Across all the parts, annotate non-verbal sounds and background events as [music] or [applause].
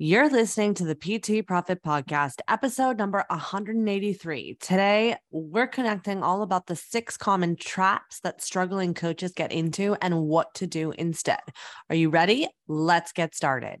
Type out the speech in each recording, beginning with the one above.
You're listening to the PT Profit Podcast, episode number 183. Today, we're connecting all about the six common traps that struggling coaches get into and what to do instead. Are you ready? Let's get started.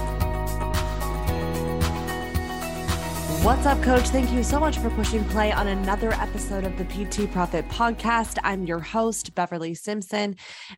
What's up, coach? Thank you so much for pushing play on another episode of the PT Profit Podcast. I'm your host, Beverly Simpson,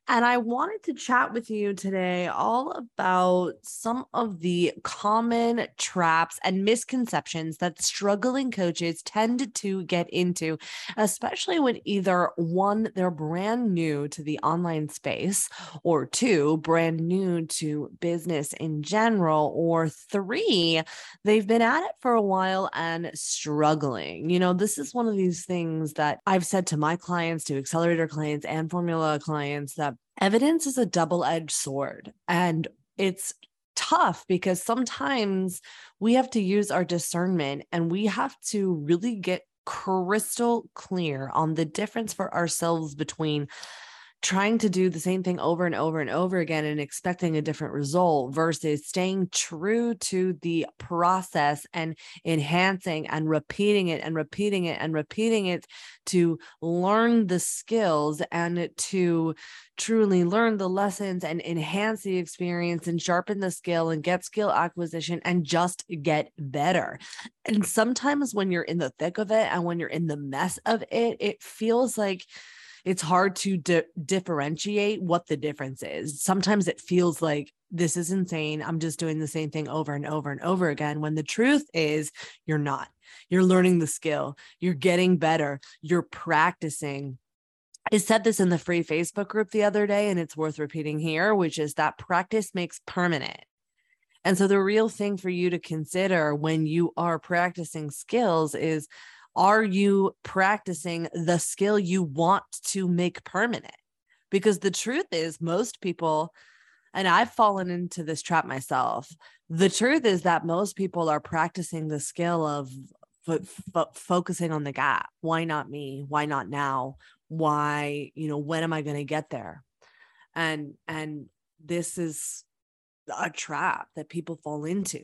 and I wanted to chat with you today all about some of the common traps and misconceptions that struggling coaches tend to get into, especially when either one, they're brand new to the online space, or two, brand new to business in general, or three, they've been at it for a while while and struggling. You know, this is one of these things that I've said to my clients, to accelerator clients and formula clients that evidence is a double edged sword. And it's tough because sometimes we have to use our discernment and we have to really get crystal clear on the difference for ourselves between trying to do the same thing over and over and over again and expecting a different result versus staying true to the process and enhancing and repeating it and repeating it and repeating it to learn the skills and to truly learn the lessons and enhance the experience and sharpen the skill and get skill acquisition and just get better. And sometimes when you're in the thick of it and when you're in the mess of it, it feels like it's hard to di- differentiate what the difference is. Sometimes it feels like this is insane. I'm just doing the same thing over and over and over again. When the truth is, you're not. You're learning the skill, you're getting better, you're practicing. I said this in the free Facebook group the other day, and it's worth repeating here, which is that practice makes permanent. And so, the real thing for you to consider when you are practicing skills is are you practicing the skill you want to make permanent? Because the truth is, most people, and I've fallen into this trap myself. The truth is that most people are practicing the skill of f- f- focusing on the gap. Why not me? Why not now? Why, you know, when am I going to get there? And, and this is a trap that people fall into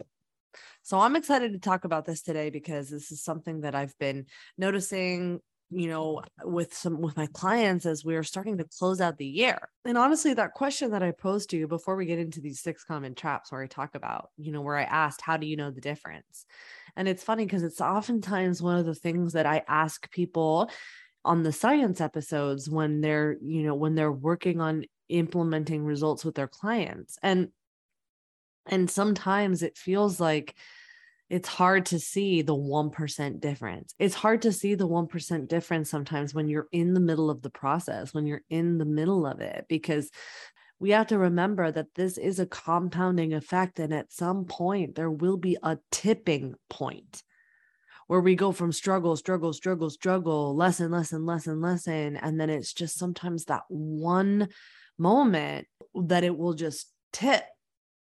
so I'm excited to talk about this today because this is something that I've been noticing you know with some with my clients as we are starting to close out the year. And honestly that question that i posed to you before we get into these six common traps where i talk about you know where i asked how do you know the difference? And it's funny because it's oftentimes one of the things that i ask people on the science episodes when they're you know when they're working on implementing results with their clients. And and sometimes it feels like it's hard to see the 1% difference. It's hard to see the 1% difference sometimes when you're in the middle of the process, when you're in the middle of it, because we have to remember that this is a compounding effect. And at some point, there will be a tipping point where we go from struggle, struggle, struggle, struggle, lesson, lesson, lesson, lesson. And then it's just sometimes that one moment that it will just tip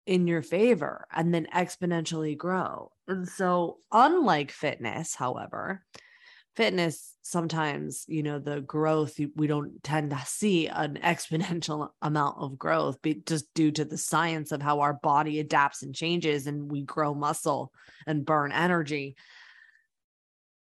in your favor and then exponentially grow. And so, unlike fitness, however, fitness sometimes, you know, the growth, we don't tend to see an exponential [laughs] amount of growth but just due to the science of how our body adapts and changes and we grow muscle and burn energy.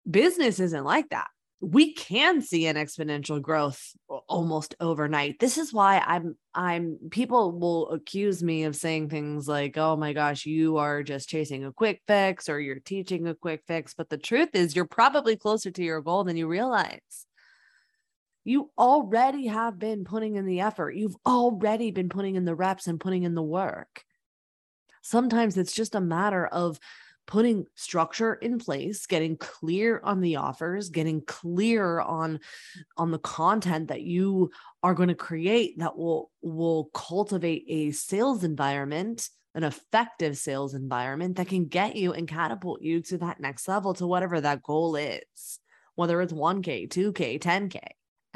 Business isn't like that we can see an exponential growth almost overnight. This is why i'm i'm people will accuse me of saying things like oh my gosh you are just chasing a quick fix or you're teaching a quick fix but the truth is you're probably closer to your goal than you realize. You already have been putting in the effort. You've already been putting in the reps and putting in the work. Sometimes it's just a matter of putting structure in place getting clear on the offers getting clear on on the content that you are going to create that will will cultivate a sales environment an effective sales environment that can get you and catapult you to that next level to whatever that goal is, whether it's 1K, 2K, 10K.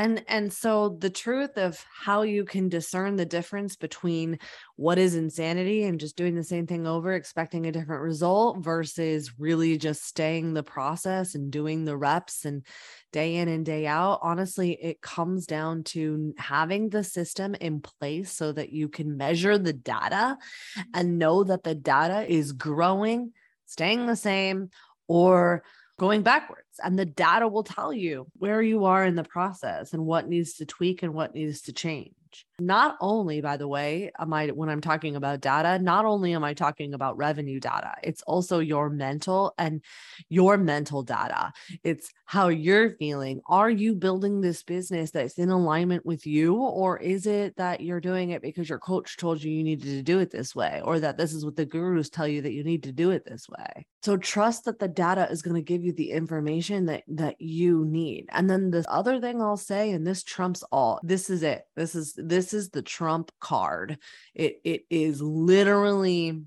And and so the truth of how you can discern the difference between what is insanity and just doing the same thing over expecting a different result versus really just staying the process and doing the reps and day in and day out honestly it comes down to having the system in place so that you can measure the data mm-hmm. and know that the data is growing staying the same or going backwards. And the data will tell you where you are in the process and what needs to tweak and what needs to change. Not only, by the way, am I, when I'm talking about data, not only am I talking about revenue data, it's also your mental and your mental data. It's how you're feeling. Are you building this business that's in alignment with you? Or is it that you're doing it because your coach told you you needed to do it this way, or that this is what the gurus tell you that you need to do it this way? So trust that the data is going to give you the information that, that you need. And then the other thing I'll say, and this trumps all, this is it. This is, this is the trump card. It it is literally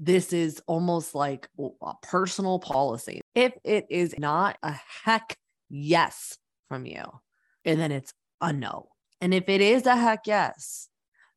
this is almost like a personal policy. If it is not a heck yes from you, and then it's a no. And if it is a heck yes,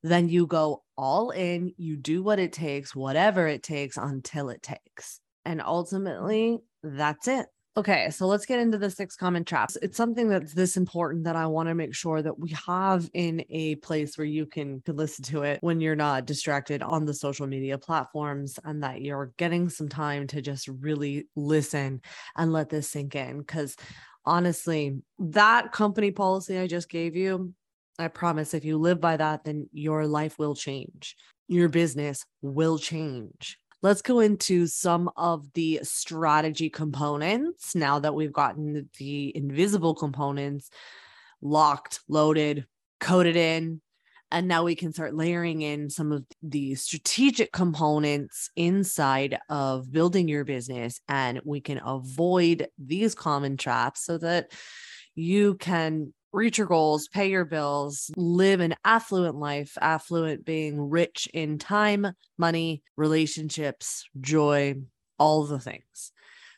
then you go all in, you do what it takes, whatever it takes until it takes. And ultimately, that's it. Okay, so let's get into the six common traps. It's something that's this important that I want to make sure that we have in a place where you can, can listen to it when you're not distracted on the social media platforms and that you're getting some time to just really listen and let this sink in. Because honestly, that company policy I just gave you, I promise if you live by that, then your life will change. Your business will change let's go into some of the strategy components now that we've gotten the invisible components locked, loaded, coded in. And now we can start layering in some of the strategic components inside of building your business. And we can avoid these common traps so that you can reach your goals, pay your bills, live an affluent life, affluent being rich in time, money, relationships, joy, all the things.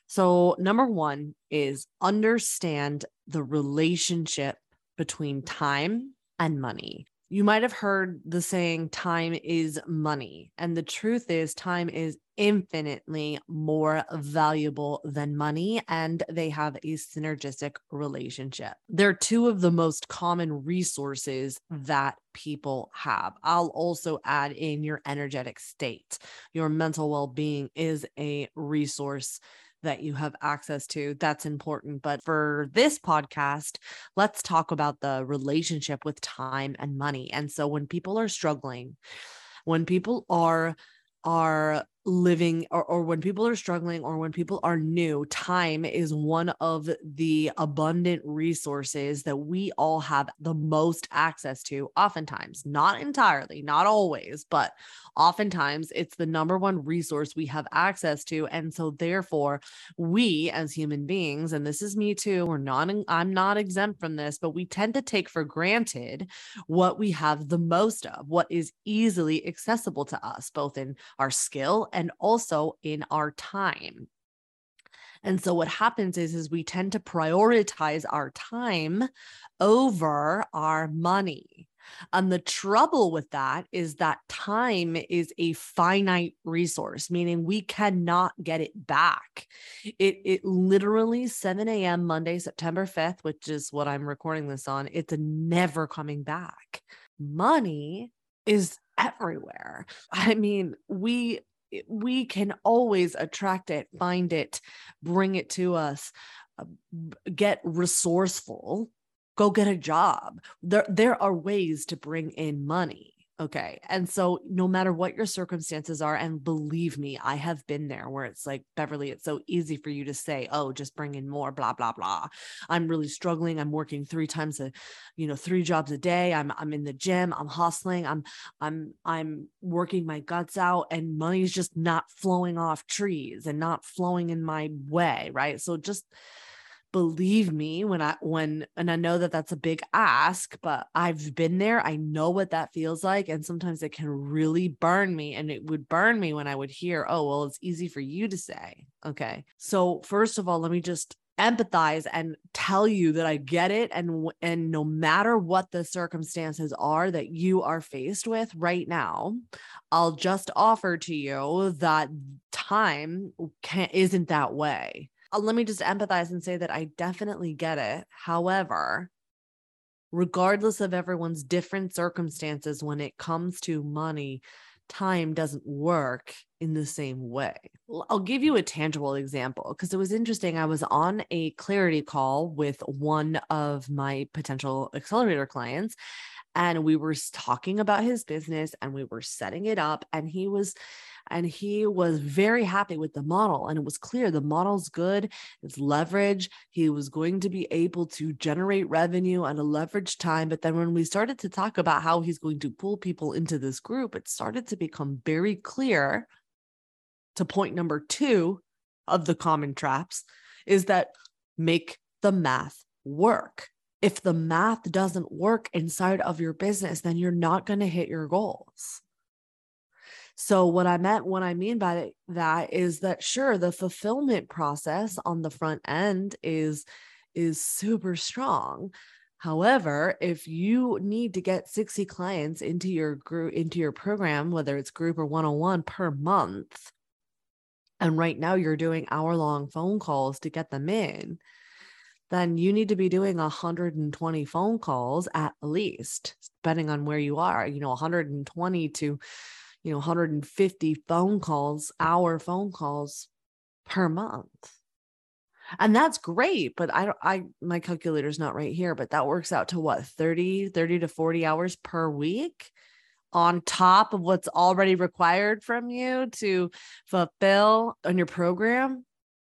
So, number one is understand the relationship between time and money. You might have heard the saying, time is money. And the truth is, time is infinitely more valuable than money, and they have a synergistic relationship. They're two of the most common resources that people have. I'll also add in your energetic state. Your mental well being is a resource that you have access to. That's important. But for this podcast, let's talk about the relationship with time and money. And so when people are struggling, when people are are living or, or when people are struggling or when people are new time is one of the abundant resources that we all have the most access to oftentimes not entirely not always but oftentimes it's the number one resource we have access to and so therefore we as human beings and this is me too we're not i'm not exempt from this but we tend to take for granted what we have the most of what is easily accessible to us both in our skill and also in our time. And so what happens is is we tend to prioritize our time over our money. And the trouble with that is that time is a finite resource, meaning we cannot get it back. It, it literally 7 a.m. Monday, September 5th, which is what I'm recording this on, it's never coming back. Money is everywhere. I mean, we we can always attract it, find it, bring it to us, uh, get resourceful, go get a job. There, there are ways to bring in money. Okay. And so, no matter what your circumstances are, and believe me, I have been there where it's like, Beverly, it's so easy for you to say, oh, just bring in more, blah, blah, blah. I'm really struggling. I'm working three times a, you know, three jobs a day. I'm, I'm in the gym. I'm hustling. I'm, I'm, I'm working my guts out and money's just not flowing off trees and not flowing in my way. Right. So, just, believe me when I when and I know that that's a big ask, but I've been there. I know what that feels like and sometimes it can really burn me and it would burn me when I would hear, "Oh, well, it's easy for you to say." Okay. So, first of all, let me just empathize and tell you that I get it and and no matter what the circumstances are that you are faced with right now I'll just offer to you that time can isn't that way Uh, let me just empathize and say that I definitely get it. However, regardless of everyone's different circumstances when it comes to money, time doesn't work in the same way. I'll give you a tangible example because it was interesting. I was on a clarity call with one of my potential accelerator clients, and we were talking about his business and we were setting it up, and he was and he was very happy with the model. And it was clear the model's good, it's leverage. He was going to be able to generate revenue on a leverage time. But then when we started to talk about how he's going to pull people into this group, it started to become very clear to point number two of the common traps is that make the math work. If the math doesn't work inside of your business, then you're not going to hit your goals. So what I meant, what I mean by that is that sure, the fulfillment process on the front end is is super strong. However, if you need to get 60 clients into your group into your program, whether it's group or one-on-one per month, and right now you're doing hour-long phone calls to get them in, then you need to be doing 120 phone calls at least, depending on where you are, you know, 120 to you know 150 phone calls hour phone calls per month. And that's great but i don't i my calculator's not right here but that works out to what 30 30 to 40 hours per week on top of what's already required from you to fulfill on your program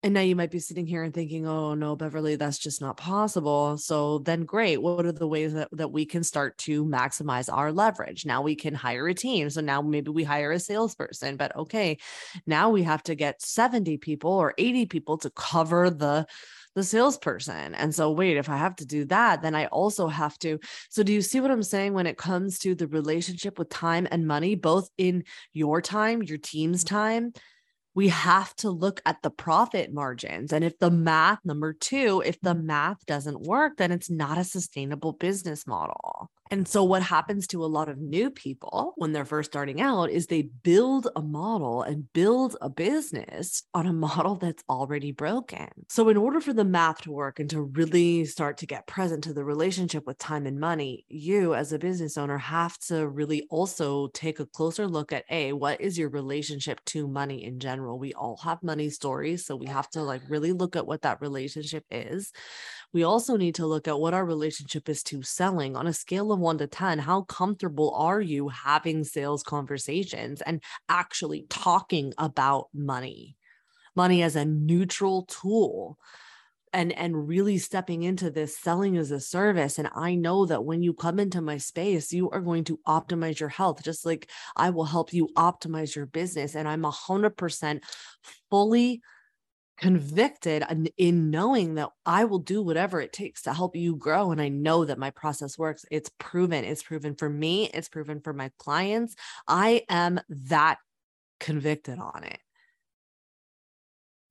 and now you might be sitting here and thinking, oh no, Beverly, that's just not possible. So then great. What are the ways that, that we can start to maximize our leverage? Now we can hire a team. So now maybe we hire a salesperson, but okay, now we have to get 70 people or 80 people to cover the the salesperson. And so, wait, if I have to do that, then I also have to. So, do you see what I'm saying when it comes to the relationship with time and money, both in your time, your team's time, we have to look at the profit margins. And if the math, number two, if the mm. math doesn't work, then it's not a sustainable business model. And so, what happens to a lot of new people when they're first starting out is they build a model and build a business on a [laughs] model that's already broken. So, in order for the math to work and to really start to get present to the relationship with time and money, you as a business owner have to really also take a closer look at A, what is your relationship to money in general? We all have money stories. So, we have to like really look at what that relationship is. We also need to look at what our relationship is to selling on a scale of one to 10. How comfortable are you having sales conversations and actually talking about money? Money as a neutral tool and and really stepping into this selling as a service and i know that when you come into my space you are going to optimize your health just like i will help you optimize your business and i'm 100% fully convicted in knowing that I will do whatever it takes to help you grow. And I know that my process works. It's proven. It's proven for me, it's proven for my clients. I am that convicted on it.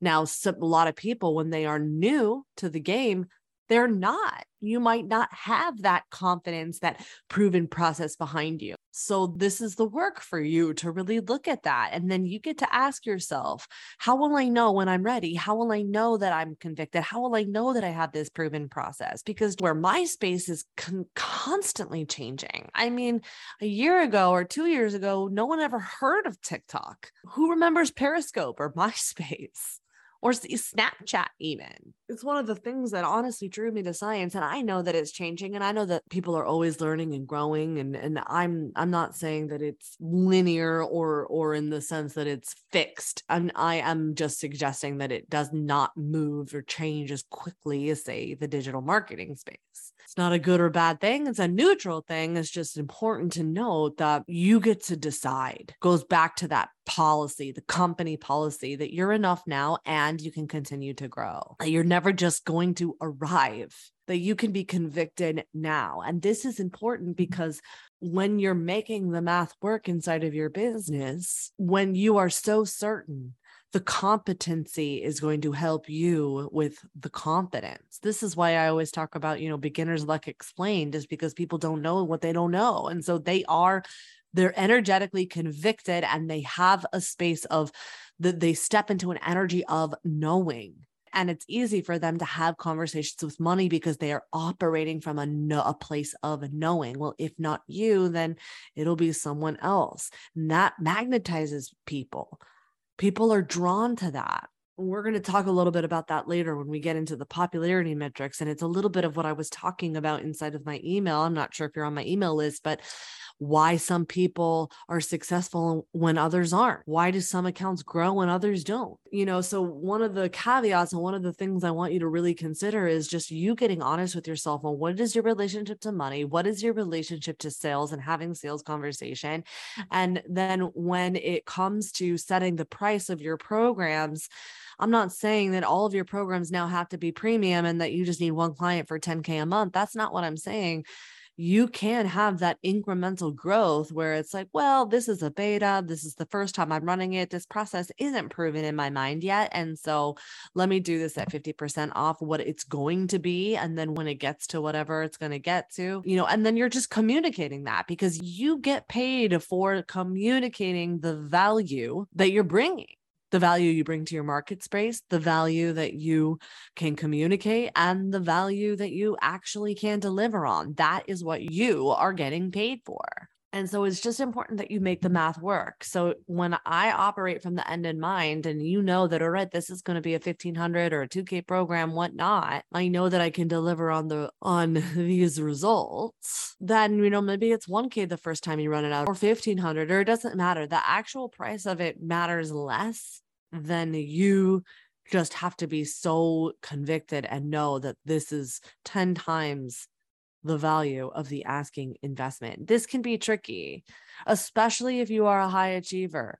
Now, a lot of people, when they are new to the game, they're not. You might not have that confidence, that proven process behind you. So, this is the work for you to really look at that. And then you get to ask yourself, how will I know when I'm ready? How will I know that I'm convicted? How will I know that I have this proven process? Because where my space is con- constantly changing. I mean, a year ago or two years ago, no one ever heard of TikTok. Who remembers Periscope or [laughs] MySpace? Or Snapchat, even. It's one of the things that honestly drew me to science. And I know that it's changing and I know that people are always learning and growing. And, and I'm I'm not saying that it's linear or or in the sense that it's fixed. I'm I am just suggesting that it does not move or change as quickly as say the digital marketing space. It's not a good or bad thing. It's a neutral thing. It's just important to note that you get to decide. Goes back to that policy, the company policy that you're enough now and you can continue to grow. You're never just going to arrive that you can be convicted now. And this is important because when you're making the math work inside of your business, when you are so certain the competency is going to help you with the confidence. This is why I always talk about, you know, beginner's luck explained is because people don't know what they don't know. And so they are they're energetically convicted and they have a space of that they step into an energy of knowing and it's easy for them to have conversations with money because they are operating from a, no, a place of knowing well if not you then it'll be someone else and that magnetizes people people are drawn to that. We're going to talk a little bit about that later when we get into the popularity metrics and it's a little bit of what i was talking about inside of my email. I'm not sure if you're on my email list but why some people are successful when others aren't. Why do some accounts grow when others don't? You know, so one of the caveats and one of the things I want you to really consider is just you getting honest with yourself on what is your relationship to money? What is your relationship to sales and having sales conversation? And then when it comes to setting the price of your programs, I'm not saying that all of your programs now have to be premium and that you just need one client for 10K a month. That's not what I'm saying you can have that incremental growth where it's like, well, this is a beta. This is the first time I'm running it. This process isn't proven in my mind yet. And so let me do this at 50% off what it's going to be. And then when it gets to whatever it's going to get to, you know, and then you're just communicating that because you get paid for communicating the value that you're bringing the value you bring to your market space, the value that you can communicate, and the value that you actually can deliver on. That is what you are getting paid for. And so it's just important that you make the math work. So when I operate from the end in mind, and you know that, all right, this is going to be a 1500 or a 2K program, whatnot, I know that I can deliver on the, on [laughs] these results, then, you know, maybe it's 1K the first time you run it out or 1500, or it doesn't matter. The actual price of it matters less than you just have to be so convicted and know that this is 10 times the value of the asking investment. This can be tricky, especially if you are a high achiever.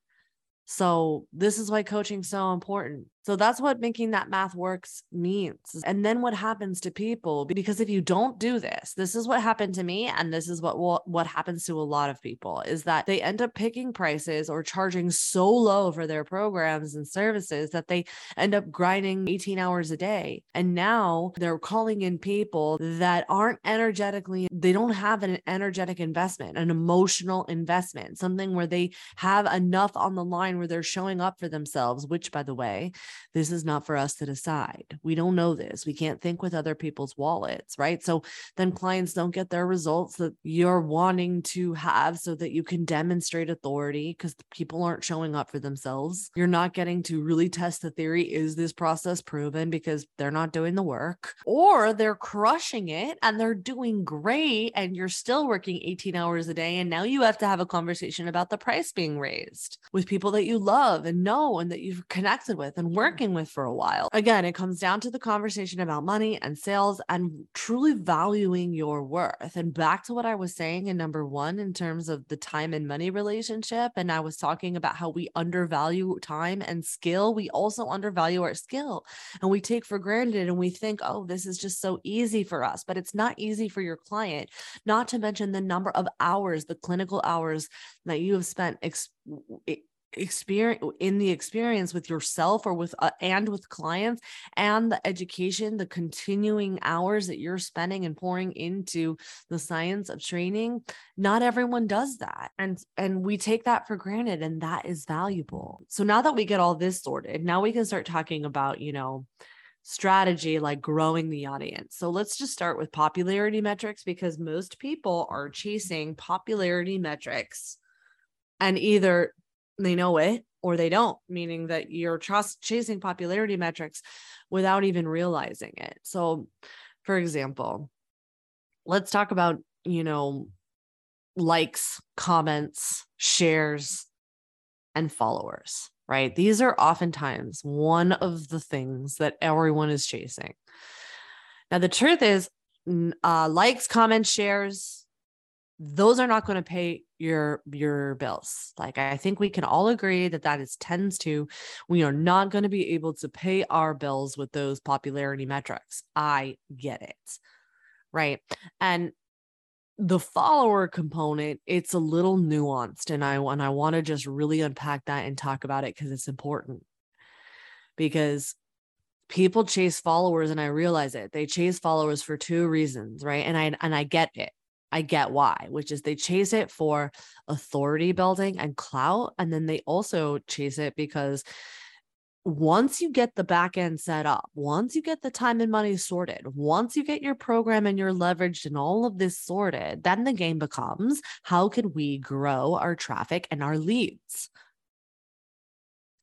So, this is why coaching is so important. So that's what making that math works means. And then what happens to people because if you don't do this, this is what happened to me and this is what what, what happens to a lot of people is that they end up picking prices or charging so low for their programs and services that they end up grinding 18 hours a day. And now they're calling in people that aren't energetically they don't have an energetic investment, an emotional investment, something where they have enough on the line where they're showing up for themselves, which by the way, this is not for us to decide. We don't know this. We can't think with other people's wallets, right? So then mm. clients don't get their results that you're wanting to have so that you can demonstrate authority because people aren't showing up for themselves. You're not getting to really test the theory. Is this process proven? Because they're not doing the work, or they're crushing it and they're doing great, and you're still working 18 hours a day. And now you have to have a conversation about the price being raised with people that you love and know and that you've connected with and Mm-hmm. working with for a while. Again, it comes down to the conversation about money and sales and truly valuing your worth. And back to what I was saying in number one, in terms of the time and money relationship. And I was talking about how we undervalue time and skill. We also undervalue our skill and we take for granted and we think, oh, this is just so easy for us. But it's not easy for your client, not to mention the number of hours, the clinical hours that you have spent. Experience in the experience with yourself or with uh, and with clients and the education the continuing hours that you're spending and pouring into the science of training not everyone does that and and we take that for granted and that is valuable so now that we get all this sorted now we can start talking about you know strategy like growing the audience. So let's just start with popularity metrics because most people are chasing popularity metrics and either they know it or they don't, meaning that you're chasing popularity metrics without even realizing it. So, for example, let's talk about, you know, likes, comments, shares, and followers, right? These are oftentimes one of the things that everyone is chasing. Now, the truth is, uh, likes, comments, shares, those are not going to pay your your bills. Like i think we can all agree that that is tends to we are not going to be able to pay our bills with those popularity metrics. I get it right? And the follower component it's a little nuanced and i and i want to just really unpack that and talk about it because it's important. Because people chase followers and i realize it. They chase followers for two reasons right? And i and i get it I get why, which is they chase it for authority building and clout. And then they also chase it because once you get the back end set up, once you get the time and money sorted, once you get your program and your leveraged and all of this sorted, then the game becomes how can we grow our traffic and our leads?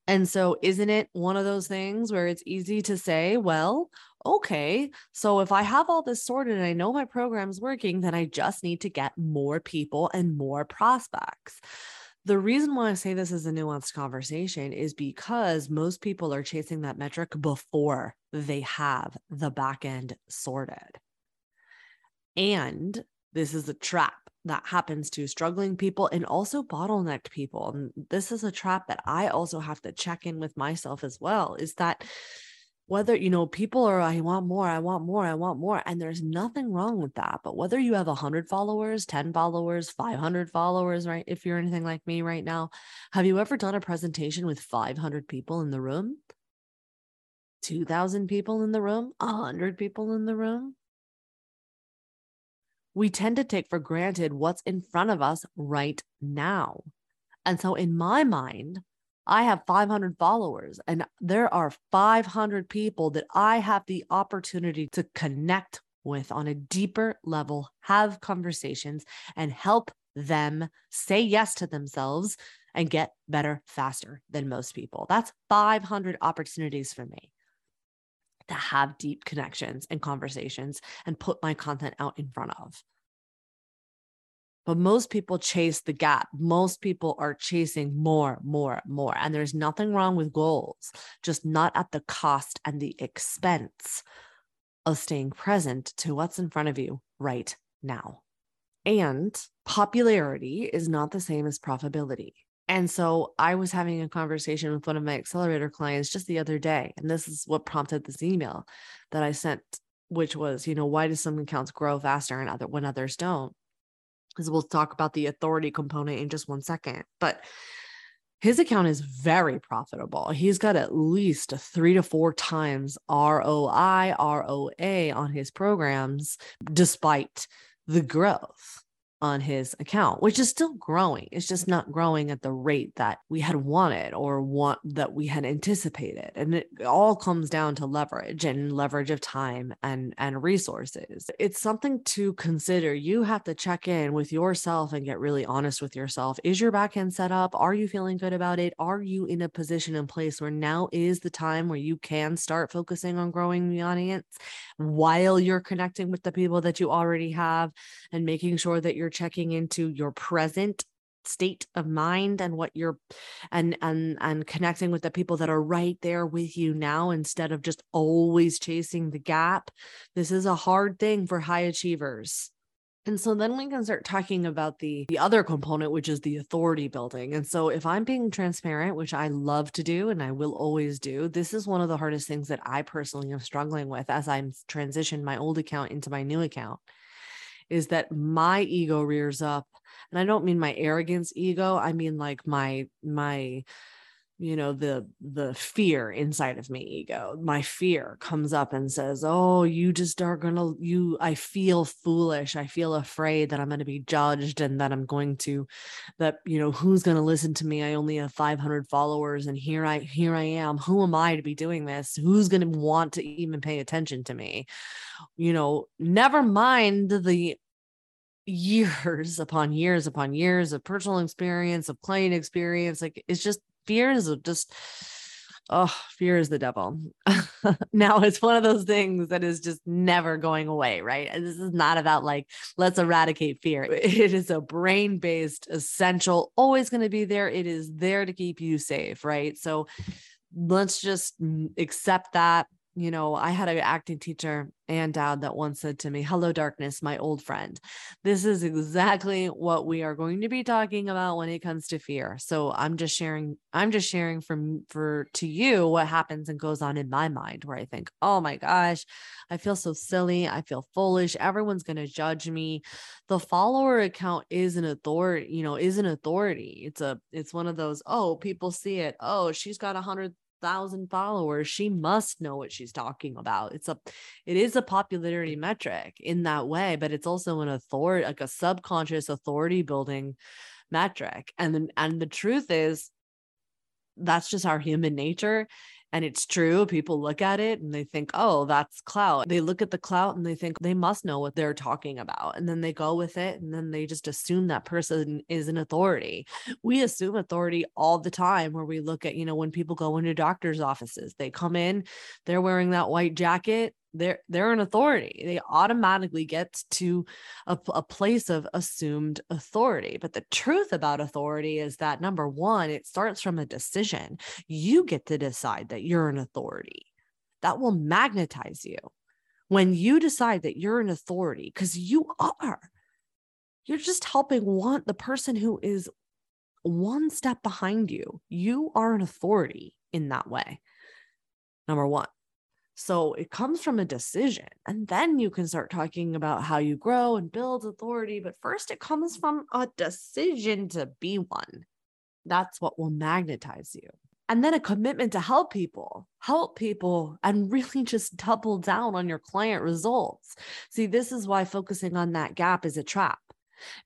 And so, isn't it one of those things where it's easy to say, well, okay, so if I have all this sorted and I know my program's working, then I just need to get more people and more prospects. The reason why I say this is a nuanced conversation is because most people are chasing that metric before they have the back end sorted. And this is a trap that happens to struggling people and also bottlenecked people. And this is a trap that I also have to check in with myself as well is that whether you know people are i want more i want more i want more and there's nothing wrong with that but whether you have 100 followers 10 followers 500 followers right if you're anything like me right now have you ever done a presentation with 500 people in the room 2000 people in the room 100 people in the room we tend to take for granted what's in front of us right now. And so, in my mind, I have 500 followers, and there are 500 people that I have the opportunity to connect with on a deeper level, have conversations, and help them say yes to themselves and get better faster than most people. That's 500 opportunities for me to have deep connections and conversations and put my content out in front of. But most people chase the gap. Most people are chasing more, more, more. And there's nothing wrong with goals, just not at the cost and the expense of staying present to what's in front of you right now. And popularity is not the same as profitability. And so I was having a conversation with one of my accelerator clients just the other day. And this is what prompted this email that I sent, which was, you know, why do some accounts grow faster and other when others don't? Because we'll talk about the authority component in just one second. But his account is very profitable. He's got at least three to four times ROI, ROA on his programs, despite the growth on his account, which is still growing. It's just not growing at the rate that we had wanted or want that we had anticipated. And it all comes down to leverage and leverage of time and and resources. It's something to consider. You have to check in with yourself and get really honest with yourself. Is your backend set up? Are you feeling good about it? Are you in a position and place where now is the time where you can start focusing on growing the audience while you're connecting with the people that you already have and making sure that you're you're checking into your present state of mind and what you're and and and connecting with the people that are right there with you now instead of just always chasing the gap. This is a hard thing for high achievers. And so then we can start talking about the the other component which is the authority building. And so if i'm being transparent which i love to do and i will always do this is one of the hardest things that i personally am struggling with as i'm transitioned my old account into my new account is that my ego rears up and i don't mean my arrogance ego i mean like my my you know the the fear inside of me ego. My fear comes up and says oh you just are gonna you i feel foolish. I feel afraid that i'm to be judged and that i'm going to that you know who's to listen to me? I only have 500 followers and here i here i am. Who am i to be doing this? Who's to want to even pay attention to me you know never mind the years upon years upon years of personal experience of client experience like it's just fears of just oh fear is the devil. [laughs] Now it's one of those things that is just never going away right? This is not about like let's eradicate fear. [laughs] It is a brain based essential always going to be there. It is there to keep you safe right? So let's just mm, accept that you know, I had an acting teacher and dad that once said to me, Hello, darkness, my old friend. This is exactly what we are going to be talking about when it comes to fear. So I'm just sharing, I'm just sharing from for to you what happens and goes on in my mind where I think, oh my gosh, I feel so silly. I feel foolish. Everyone's gonna judge me. The follower account is an authority, you know, is an authority. It's a it's one of those, oh, people see it. Oh, she's got a hundred thousand followers she must know what she's talking about. It's a it is a popularity metric in that way but it's also an authority like a subconscious authority building metric. And then and the truth is that's just our human nature and it's true. People look at it and they think, oh, that's clout. They look at the clout and they think they must know what they're talking about. And then they go with it and then they just assume that person is an authority. We assume authority all the time where we look at, you know, when people go into doctor's offices, they come in, they're wearing that white jacket they're they're an authority. They automatically get to a, a place of assumed authority. But the truth about authority is that number one it starts from a decision. You get to decide that you're an authority. That will magnetize you. When you decide that you're an authority because you are you're just helping want the person who is one step behind you. You are an authority in that way number one so it comes from a decision. And then you can start talking about how you grow and build authority. But first, it comes mm. from a decision to be one. That's what will magnetize you. And then a commitment to help people, help people, and [laughs] really just double down on your client results. See, this is why focusing on that gap is a trap.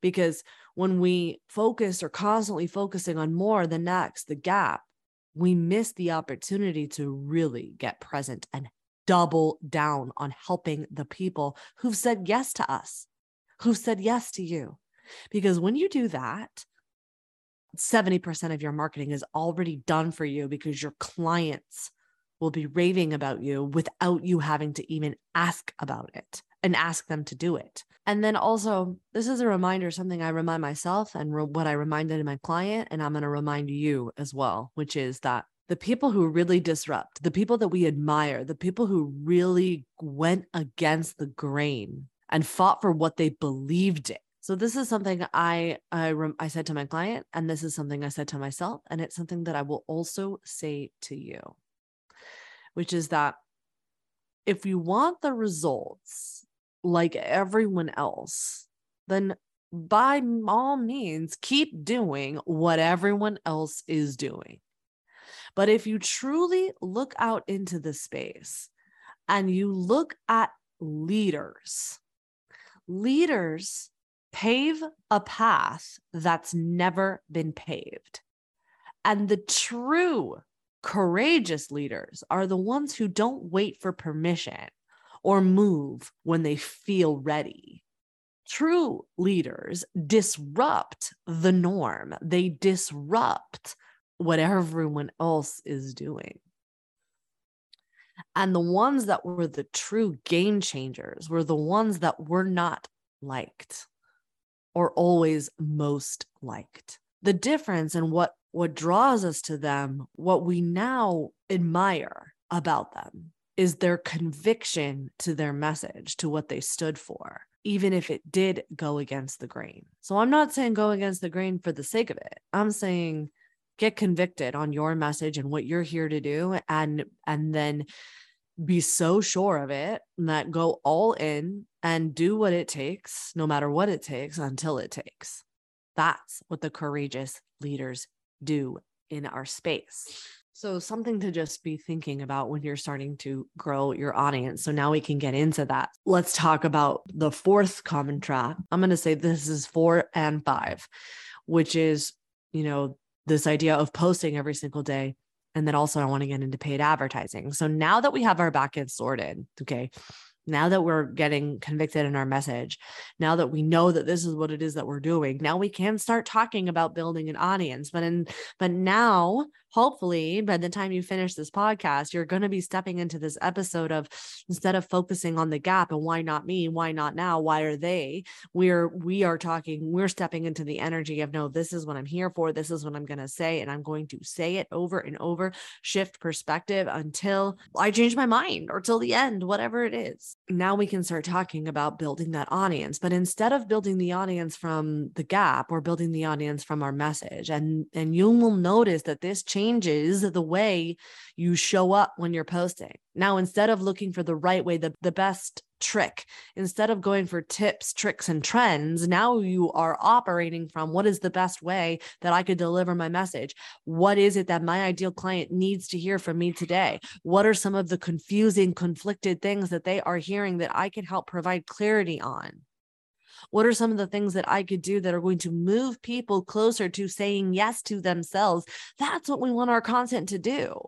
Because when we focus or constantly focusing on more, the next, the gap, we miss the opportunity to really get present and double down on helping the people who've said yes to us, who've said yes to you. Because when you do that, 70% of your marketing is already done for you because your clients will be raving about you without you having to even ask about it and ask them to do it. And then also, this is a reminder, something I remind myself and re- what I reminded my client, and I'm going to remind you as well, which is that the people who really disrupt, the people that we admire, the people who really went against the grain and fought for what they believed in. So this is something I I I said to my client and this is something I said to myself and it's something that I will also say to you. Which is that if you want the results like everyone else, then by all means keep doing what everyone else is doing. But if you truly look out into the space and you look at leaders, leaders pave a path that's never been paved. And the true courageous leaders are the ones who don't wait for permission or move when they feel ready. True leaders disrupt the norm, they disrupt what everyone else is doing. And the ones that were the true game changers were the ones that were not liked or always most liked. The difference and what what draws us to them, what we now admire about them is their conviction to their message, to what they stood for, even if it did go against the grain. So I'm not saying go against the grain for the sake of it. I'm saying get convicted on your message and what you're here to do and and then be so sure of it that go all in and do what it takes no matter what it takes until it takes. That's what the courageous leaders do in our space. So something to just be thinking about when you're starting to grow your audience. So now we can get into that. Let's talk about the fourth common trap. I'm going to say this is 4 and 5 which is you know this idea of posting every single day. And then also, I want to get into paid advertising. So now that we have our back end sorted, okay, now that we're getting convicted in our message, now that we know that this is what it is that we're doing, now we can start talking about building an audience. But in but now, hopefully, by the time you finish this podcast, you're going to be stepping into this episode of instead of focusing on the gap and why not me, why not now, why are they? We're we are talking, we're stepping into the energy of no, this is what I'm here for, this is what I'm going to say, and I'm going to say it over and over, shift perspective until I change my mind or till the end, whatever it is now we can start talking about building that audience. But instead of building the audience from the gap we're building the audience from our message. And and you will notice that this changes the way you show up when you're posting. Now instead of looking for the right way the, the best trick instead of going for tips tricks and trends now you are operating from what is the best way that i could deliver my message what is it that my ideal client needs to hear from me today what are some of the confusing conflicted things that they are hearing that i can help provide clarity on what are some of the things that I could do that are going to move people closer to saying yes to themselves? That's what we want our content to do.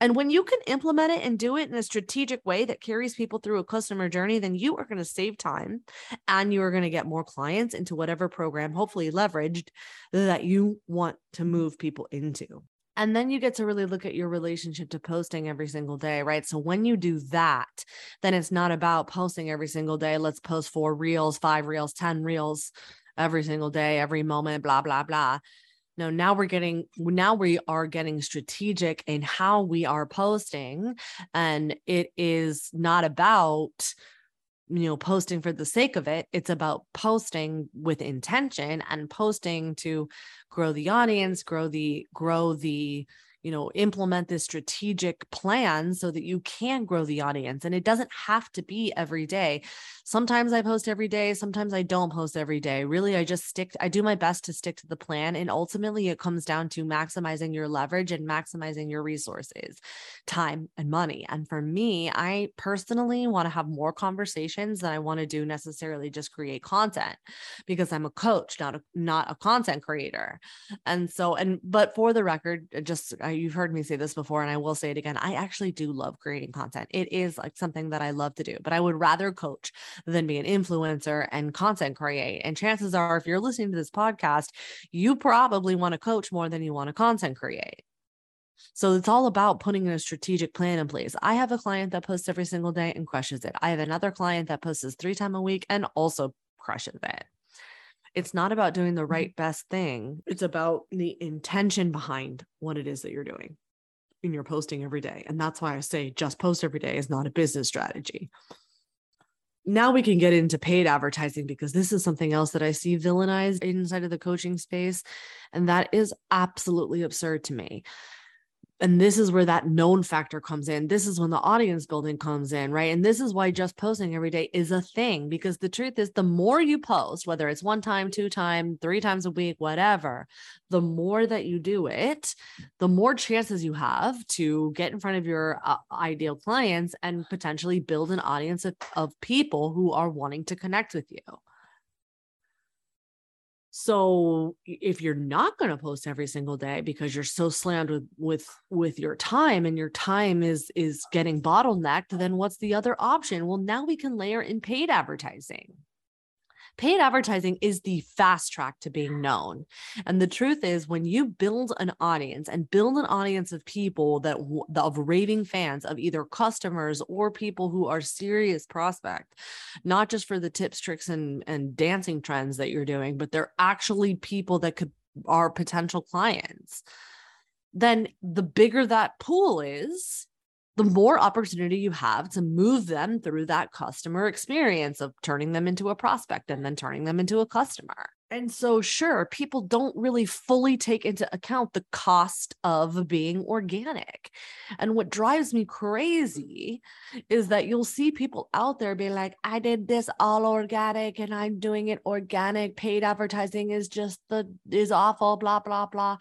And when you can implement it and do it in a strategic way that carries people through a customer journey, then you are going to save time and you are going to get more clients into whatever program, hopefully leveraged, that you want to move people into. And then you get to really look at your relationship to posting every single day, right? So when you do that, then it's not about posting every single day. Let's post four reels, five reels, 10 reels every single day, every moment, blah, blah, blah no now we're getting now we are getting strategic in how we are posting and it is not about you know posting for the sake of it. It's about posting with intention and posting to grow the audience grow the grow the you know implement this strategic plan so that you can grow the audience. And it doesn't have to be every day sometimes i post every day sometimes i don't post every day really i just stick i do my best to stick to the plan and ultimately it comes down to maximizing your leverage and maximizing your resources time and money and for me i personally want to have more conversations than i want to do necessarily just create content because i'm a coach not a not a content creator and so and but for the record uh, just uh, you've heard me say this before, and I will say it again. I actually do love creating content. It is like something that I love to do, but I would rather coach than be an influencer and content create. And chances are, if you're listening to this podcast, you probably want to coach more than you want to content create. So it's all about putting a strategic plan in place. I have a client that posts every single day and crushes it. I have another client that posts three times a week and also crushes it it's not about doing the mm-hmm. right best thing. It's about the intention behind what it is that you're doing and you're posting every day. And that's why I say just post every day is not a business strategy. Now we can get into paid advertising because this is something else that I see villainized inside of the coaching space. And that is absolutely absurd to me and this is where that known factor comes in. This is when the audience building comes in, right? And this is why just posting every day is a thing because the truth is, the more you post, whether it's one time, two time, three times a week, whatever, the more that you do it, the more chances you have to get in front of your uh, ideal clients and potentially build an audience of, of people who are wanting to connect with you. So if you're not going to post every single day because you're so slammed with with with your time and your time is is getting bottlenecked, then what's the other option? Well, now we can layer in paid advertising paid advertising is the fast track to being known. And the truth is, when you build an audience and build an audience of people that of raving fans of either customers or people who are serious prospect, not just for the tips, tricks, and and dancing trends that you're doing, but they're actually people that could are potential clients. Then the bigger that pool is, the more opportunity you have to move them through that customer experience of turning them into a prospect and then turning them into a customer. And so, sure, people don't really fully take into account the cost of being organic. And what drives me crazy is that you'll see people out there be like, I did this all organic and I'm doing it organic. Paid advertising is just the, is awful, blah, blah, blah.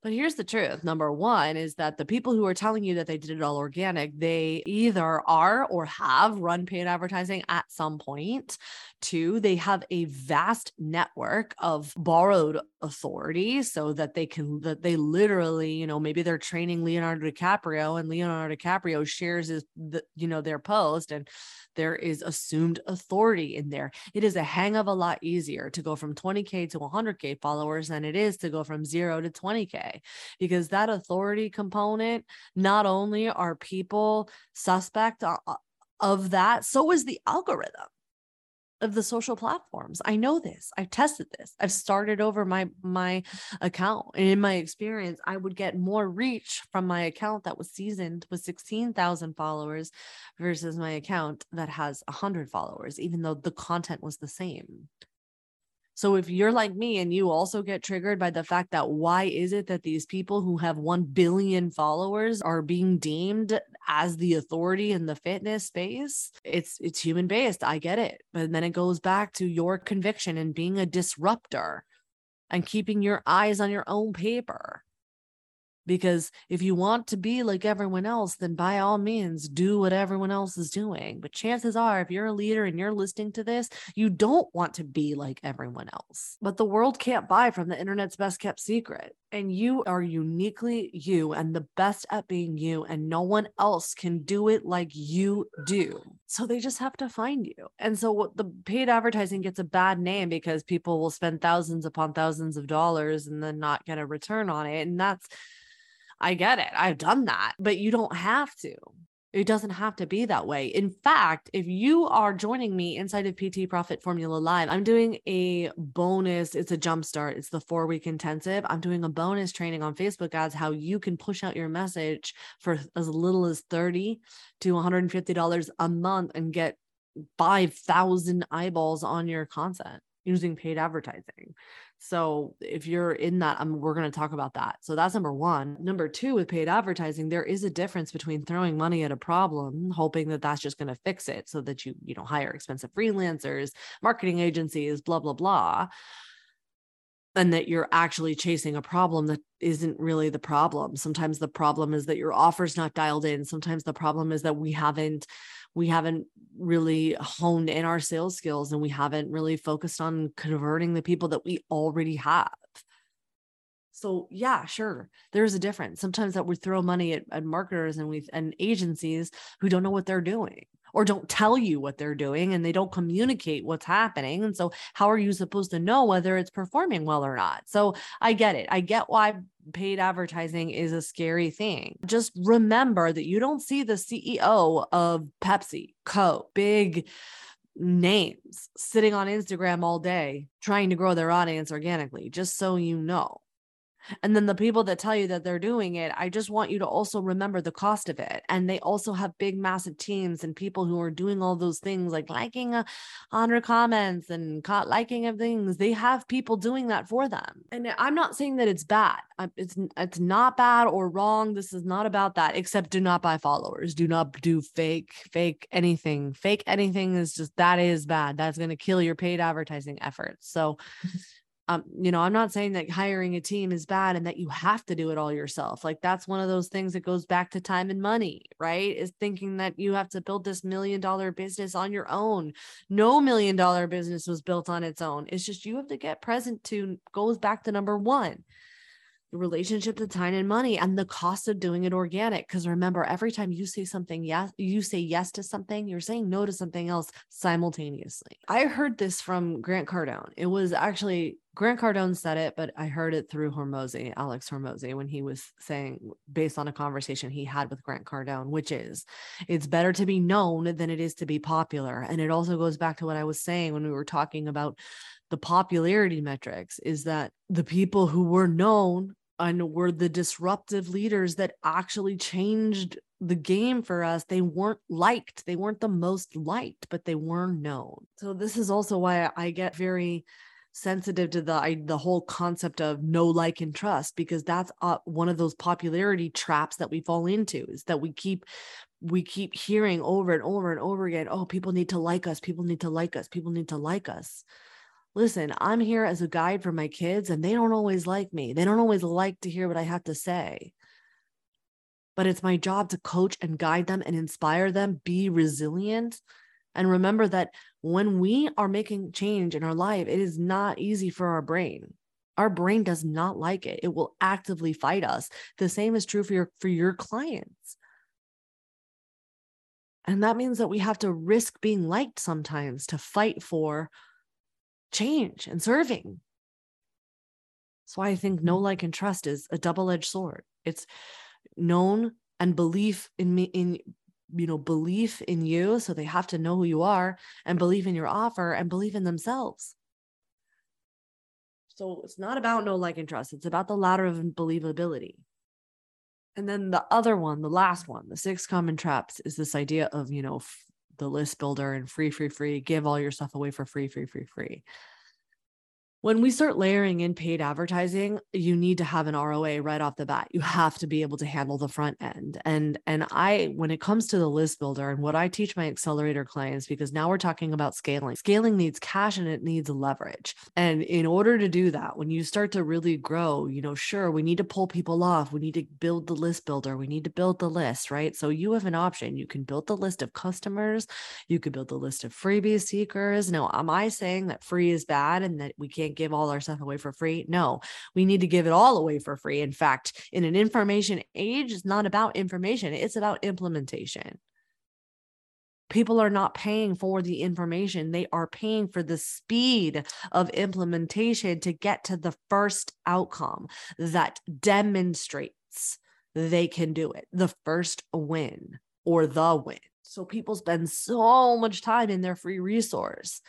But here's the truth. Number one is that the people who are telling you that they did it all organic, they either are or have run paid advertising at some point. Two, they have a vast network of borrowed authority so that they can, that they literally, you know, maybe they're training Leonardo DiCaprio and Leonardo DiCaprio shares his, the, you know, their post and there is assumed authority in there. It is a hang of a lot easier to go from 20K to 100K followers than it is to go from zero to 20K because that authority component, not only are people suspect uh, uh, of that, so is the algorithm of the social platforms. I know this. I've tested this. I've started over my my account. And in my experience, I would get more reach from my account that was seasoned with 16,000 followers versus my account that has 100 followers even though the content was the same. So if you're like me and you also get triggered by the fact that why is it that these people who have 1 billion followers are being deemed as the authority in the fitness space, it's it's human based. I get it. But then it goes back to your conviction and being a disruptor and keeping your eyes on your own paper because if you want to be like everyone else then by all means do what everyone else is doing. But chances are if you're a leader and you're listening to this you don't want to be like everyone else. But the world can't buy from the internet's best kept secret. And you are uniquely you and the best at being you and no one else can do it like you do. So they just have to find you. And so what the paid advertising gets a bad name because people will spend thousands upon thousands of dollars and then not get a return on it. And that's I get it. I've done that, but you don't have to. It doesn't have to be that way. In fact, if you are joining me inside of PT Profit Formula Live, I'm doing a bonus. It's a jumpstart. It's the four week intensive. I'm doing a bonus training on Facebook ads, how you can push out your message for as little as 30 to $150 a month and get 5,000 eyeballs on your content using paid advertising. So if you're in that, um, we're going to talk about that. So that's number one. Number two, with paid advertising, there is a difference between throwing money at a problem, hoping that that's just going to fix it, so that you you know hire expensive freelancers, marketing agencies, blah blah blah, and that you're actually chasing a problem that isn't really the problem. Sometimes the problem is that your offer's not dialed in. Sometimes the problem is that we haven't we haven't really honed in our sales skills and we haven't really focused on converting the people that we already have. So yeah, sure. There's a difference. Sometimes that we throw money at, at marketers and we and agencies who don't know what they're doing or don't tell you what they're doing and they don't communicate what's happening. And so, how are you supposed to know whether it's performing well or not? So, I get it. I get why paid advertising is a scary thing. Just remember that you don't see the CEO of Pepsi, Co, big names sitting on Instagram all day trying to grow their audience organically, just so you know. And then the people that tell you that they're doing it, I just want you to also remember the cost of it. And they also have big, massive teams and people who are doing all those things like liking a hundred comments and liking of things. They have people doing that for them. And I'm not saying that it's bad. It's it's not bad or wrong. This is not about that. Except do not buy followers. Do not do fake, fake anything. Fake anything is just that is bad. That's going to kill your paid advertising efforts. So [laughs] um, you know, I'm not saying that hiring a team is bad and that you have to do it all yourself. Like that's one of those things that goes back to time and money, right? Is thinking that you have to build this million dollar business on your own. No million dollar business was built on its own. It's just you have to get present to goes back to number one the relationship to time and money and the cost of doing it organic because remember every time you say something yes you say yes to something you're saying no to something else simultaneously i heard this from grant cardone it was actually grant cardone said it but i heard it through hormozi alex hormozi when he was saying based on a conversation he had with grant cardone which is it's better to be known than it is to be popular. And it also goes back to what i was saying when we were talking about the popularity metrics is that the people who were known and were the disruptive leaders that actually changed the game for us they weren't liked. They weren't the most liked but they were known. So this is also why i get very sensitive to the the whole concept of know like and trust because that's uh, one of those popularity traps that we fall into is that we keep we keep hearing over and over and over again oh people need to like us people need to like us people need to like us listen, I'm here as a guide for my kids, and they don't always like me. They don't always like to hear what I have to say. But it's my job to coach and guide them and inspire them, be resilient. And remember that when we are making change in our life, it is not easy for our brain. Our brain does not like it. It will actively fight us. The same is true for your for your clients. And that means that we have to risk being liked sometimes to fight for change and serving. That's why I think know mm-hmm. like, and trust is a double-edged sword. It's known and belief in me in you know belief in you so they have to know who you are and believe in your offer and believe in themselves. So it's not about know like and trust it's about the ladder of believability. And then the other one the last one the six common traps is this idea of you know f- the list builder and free free free give all your stuff away for free free free free when we start layering in paid advertising you need to have an roa right off the bat. You have to be able to handle the front end. And and i when it comes to the list builder and what i teach my accelerator clients because now we're talking about scaling scaling needs cash and it needs leverage. And in order to do that when you start to really grow you know sure we need to pull people off. We need to build the list builder. We need to build the list right? So you have an option. You can build the list of customers. You could build the list of freebie seekers. Now am i saying that free is bad and that we can't can't give all our stuff away for free. No, we need to give it all away for free. In fact, in an information age, it's not about information, it's about implementation. People are not paying for the information, they are paying for the speed of implementation to get to the first outcome that demonstrates they can do it, the first win or the win. So people spend so much time in their free resource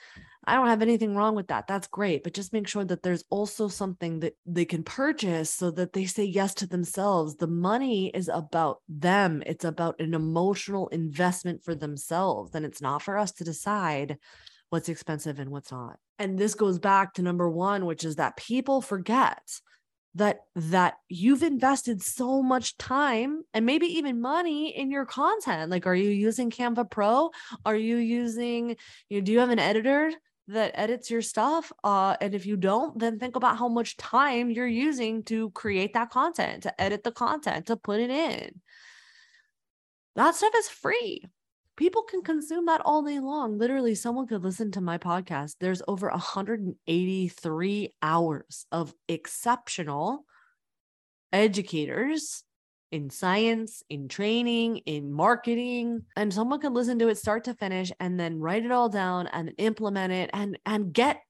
I don't have anything wrong with that. That's great. But just make sure that there's also something that they can purchase so that they say yes to themselves. The money is about them, it's about an emotional investment for themselves. And it's not for us to decide what's expensive and what's not. And this goes back to number one, which is that people forget that that you've invested so much time and maybe even money in your content like are you using canva pro are you using you know, do you have an editor that edits your stuff. Uh, and if you don't, then think about how much time you're using to create that content, to edit the content, to put it in. That stuff is free. People can consume that all day long. Literally, someone could listen to my podcast. There's over 183 hours of exceptional educators in science, in training, in marketing, and someone can listen to it start to finish and then write it all down and implement it and and get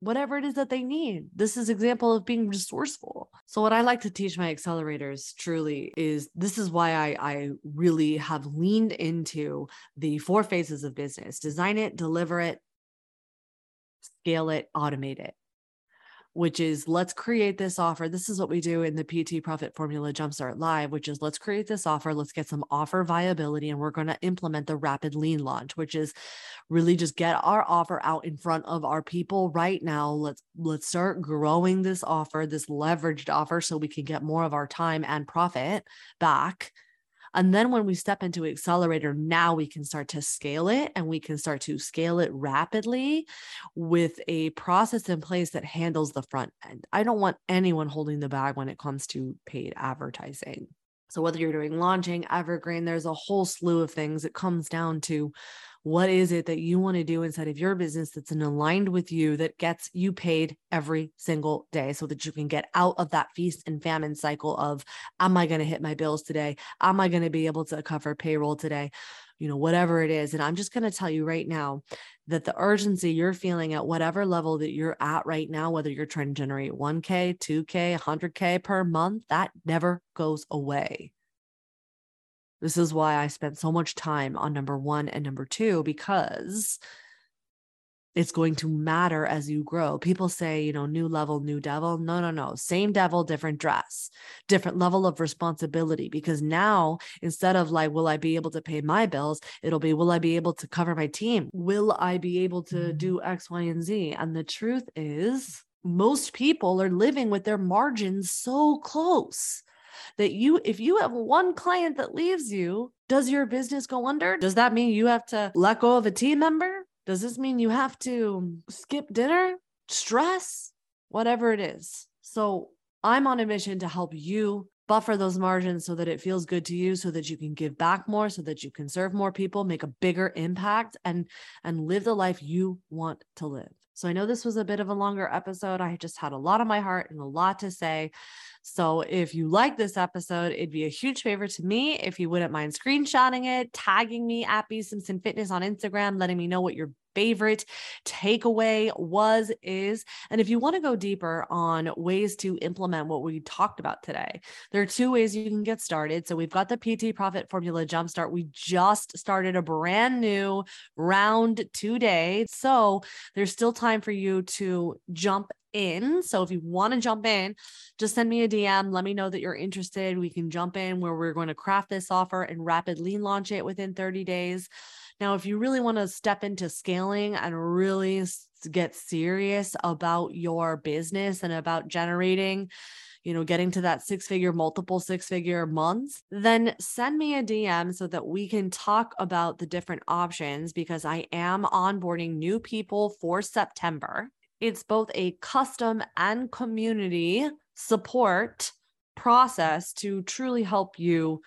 whatever it is that they need. This is example of being resourceful. So what I like to teach my accelerators truly is this is why I I really have leaned into the four phases of business. Design it, deliver it, scale it, automate it which is let's create this offer. This is what we do in the PT Profit Formula Jumpstart Live, which is let's create this offer, let's get some offer viability, and we're going to implement the rapid lean launch, which is really just get our offer out in front of our people right now. Let's let's start growing this offer, this leveraged offer, so we can get more of our time and profit back and then when we step into accelerator, now we can start to scale it and we can start to scale it rapidly with a process in place that handles the front end. I don't want anyone holding the bag when it comes to paid advertising. So, whether you're doing launching, evergreen, there's a whole slew of things. It comes down to what is it that you want to do inside of your business that's aligned with you that gets you paid every single day so that you can get out of that feast and famine cycle of, am I going to hit my bills today? Am I going to be able to cover payroll today? You know, whatever it is. And I'm just going to tell you right now that the urgency you're feeling at whatever level that you're at right now, whether you're trying to generate 1K, 2K, 100K per month, that never goes away. This is why I spent so much time on number one and number two, because it's going to matter as you grow. People say, you know, new level, new devil. No, no, no. Same devil, different dress, different level of responsibility. Because now, instead of like, will I be able to pay my bills? It'll be, will I be able to cover my team? Will I be able to mm-hmm. do X, Y, and Z? And the truth is, most people are living with their margins so close that you if you have one client that leaves you does your business go under? Does that mean you have to let go of a team member? Does this mean you have to skip dinner? Stress, whatever it is. So I'm on a mission to help you buffer those margins so that it feels good to you so that you can give back more so that you can serve more people make a bigger impact and and live the life you want to live so i know this was a bit of a longer episode i just had a lot on my heart and a lot to say. So if you like this episode, it'd be a huge favor to me if you wouldn't mind screenshotting it, tagging me at B Simpson Fitness on Instagram, letting me know what your favorite takeaway was, is. And if you want to go deeper on ways to implement what we talked about today, there are two ways you can get started. So we've got the PT Profit Formula Jumpstart. We just started a brand new round today. So there's still time for you to jump in. So if you want to jump in, just send me a DM. Let me know that you're interested. We can jump in where we're going to craft this offer and rapidly launch it within 30 days. Now, if you really want to step into scaling and really get serious about your business and about generating, you know, getting to that six figure, multiple six figure months, then send me a DM so that we can talk about the different options because I am onboarding new people for September. It's both a custom and community support process to truly help you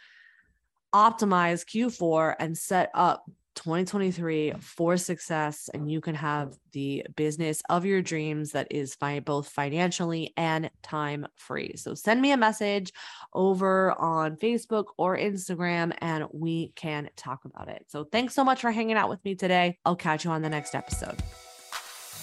optimize Q4 and set up 2023 for success and you can have the business of your dreams that is both financially and time free. So send me a message over on Facebook or Instagram and we can talk about it. So thanks so much for hanging out with me today. I'll catch you on the next episode.